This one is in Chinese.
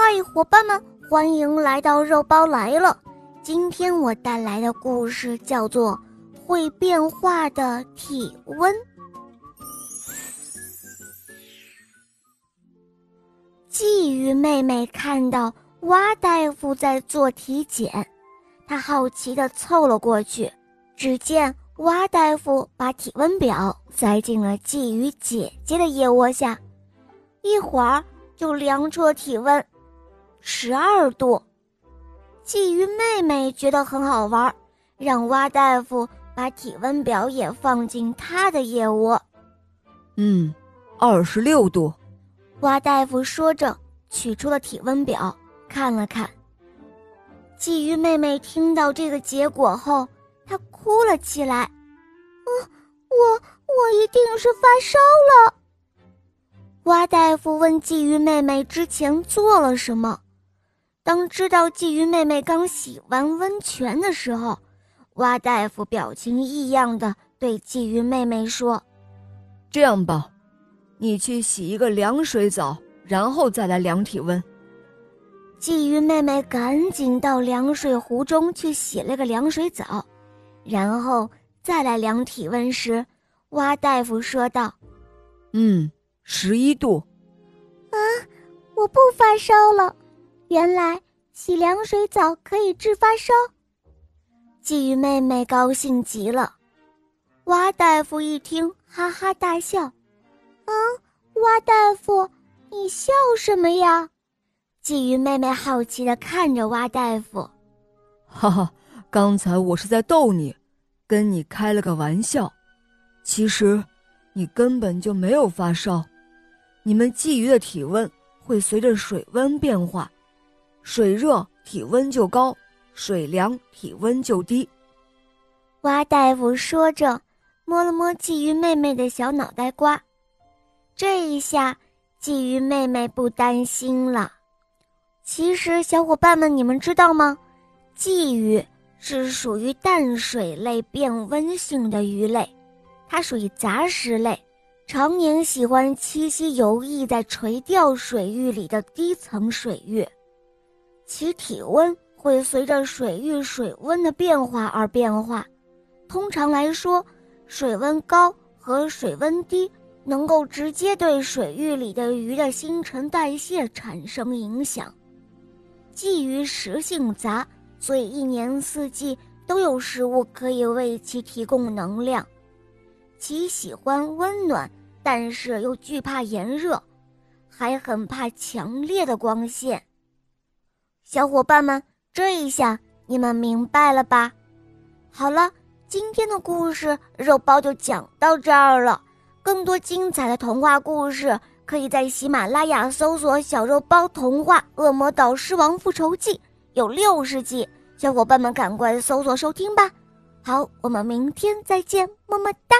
嗨，伙伴们，欢迎来到肉包来了。今天我带来的故事叫做《会变化的体温》。鲫鱼妹妹看到蛙大夫在做体检，她好奇地凑了过去。只见蛙大夫把体温表塞进了鲫鱼姐姐的腋窝下，一会儿就量出了体温。十二度，鲫鱼妹妹觉得很好玩，让蛙大夫把体温表也放进她的腋窝。嗯，二十六度。蛙大夫说着，取出了体温表，看了看。鲫鱼妹妹听到这个结果后，她哭了起来。我，我我一定是发烧了。蛙大夫问鲫鱼妹妹之前做了什么。当知道鲫鱼妹妹刚洗完温泉的时候，蛙大夫表情异样的对鲫鱼妹妹说：“这样吧，你去洗一个凉水澡，然后再来量体温。”鲫鱼妹妹赶紧到凉水壶中去洗了个凉水澡，然后再来量体温时，蛙大夫说道：“嗯，十一度。”啊，我不发烧了。原来洗凉水澡可以治发烧，鲫鱼妹妹高兴极了。蛙大夫一听，哈哈大笑：“啊，蛙大夫，你笑什么呀？”鲫鱼妹妹好奇的看着蛙大夫：“哈哈，刚才我是在逗你，跟你开了个玩笑。其实，你根本就没有发烧。你们鲫鱼的体温会随着水温变化。”水热体温就高，水凉体温就低。蛙大夫说着，摸了摸鲫鱼妹妹的小脑袋瓜。这一下，鲫鱼妹妹不担心了。其实，小伙伴们，你们知道吗？鲫鱼是属于淡水类变温性的鱼类，它属于杂食类，常年喜欢栖息游弋在垂钓水域里的低层水域。其体温会随着水域水温的变化而变化。通常来说，水温高和水温低能够直接对水域里的鱼的新陈代谢产生影响。鲫鱼食性杂，所以一年四季都有食物可以为其提供能量。其喜欢温暖，但是又惧怕炎热，还很怕强烈的光线。小伙伴们，这一下你们明白了吧？好了，今天的故事肉包就讲到这儿了。更多精彩的童话故事，可以在喜马拉雅搜索“小肉包童话《恶魔岛狮王复仇记》”，有六十集，小伙伴们赶快搜索收听吧。好，我们明天再见，么么哒。